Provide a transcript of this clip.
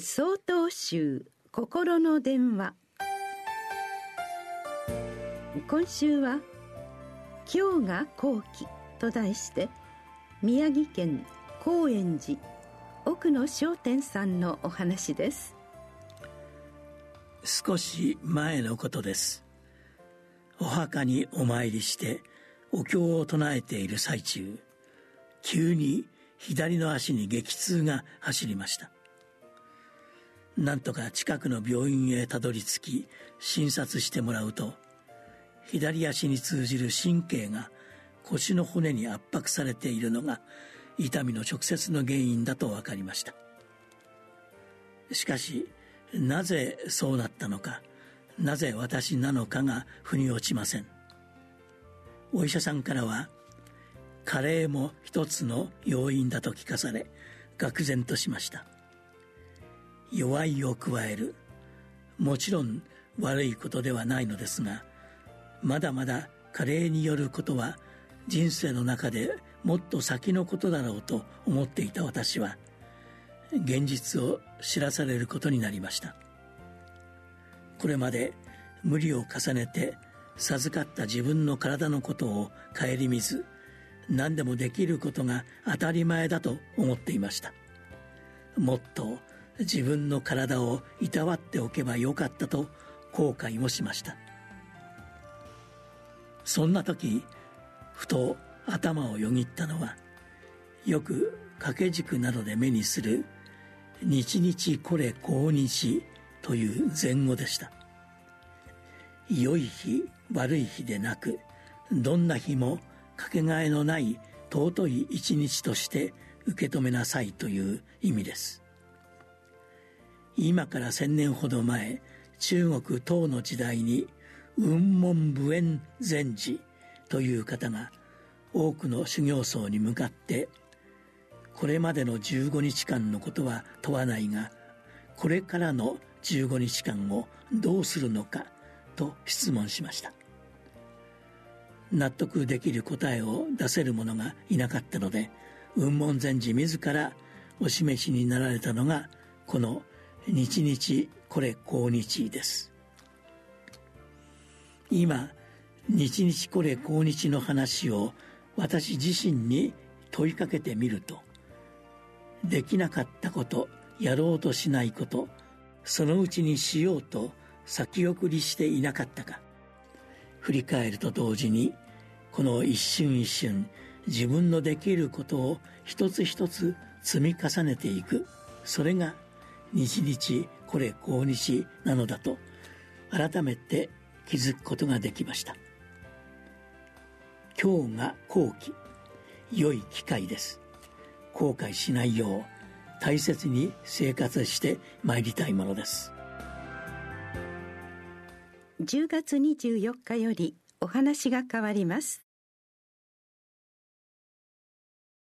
総統集心の電話。今週は「今日が後期」と題して宮城県高円寺奥野商店さんのお話です。少し前のことです。お墓にお参りしてお経を唱えている最中急に左の足に激痛が走りました。なんとか近くの病院へたどり着き診察してもらうと左足に通じる神経が腰の骨に圧迫されているのが痛みの直接の原因だと分かりました。しかしなぜそうなったのかなぜ私なのかが腑に落ちません。お医者さんからは加齢も一つの要因だと聞かされ愕然としました。弱いを加える。もちろん悪いことではないのですがまだまだ加齢によることは人生の中でもっと先のことだろうと思っていた私は現実を知らされることになりました。これまで無理を重ねて授かった自分の体のことを顧みず何でもできることが当たり前だと思っていました。もっと自分の体をいたわっておけばよかったと後悔もしました。そんな時ふと頭をよぎったのはよく掛け軸などで目にする「日々これ今日」という前後でした。良い日悪い日でなくどんな日もかけがえのない尊い一日として受け止めなさいという意味です。今から千年ほど前中国唐の時代に雲門武縁禅師という方が多くの修行僧に向かってこれまでの15日間のことは問わないがこれからの15日間をどうするのかと質問しました。納得できる答えを出せる者がいなかったので雲門禅師自らお示しになられたのがこの「日々これ今日」です。今「日々これ今日」の話を私自身に問いかけてみるとできなかったことやろうとしないことそのうちにしようと先送りしていなかったか。振り返ると同時にこの一瞬一瞬自分のできることを一つ一つ積み重ねていく。それが日々これ今日なのだと改めて気づくことができました。今日が後期良い機会です。後悔しないよう大切に生活してまいりたいものです。10月24日よりお話が変わります。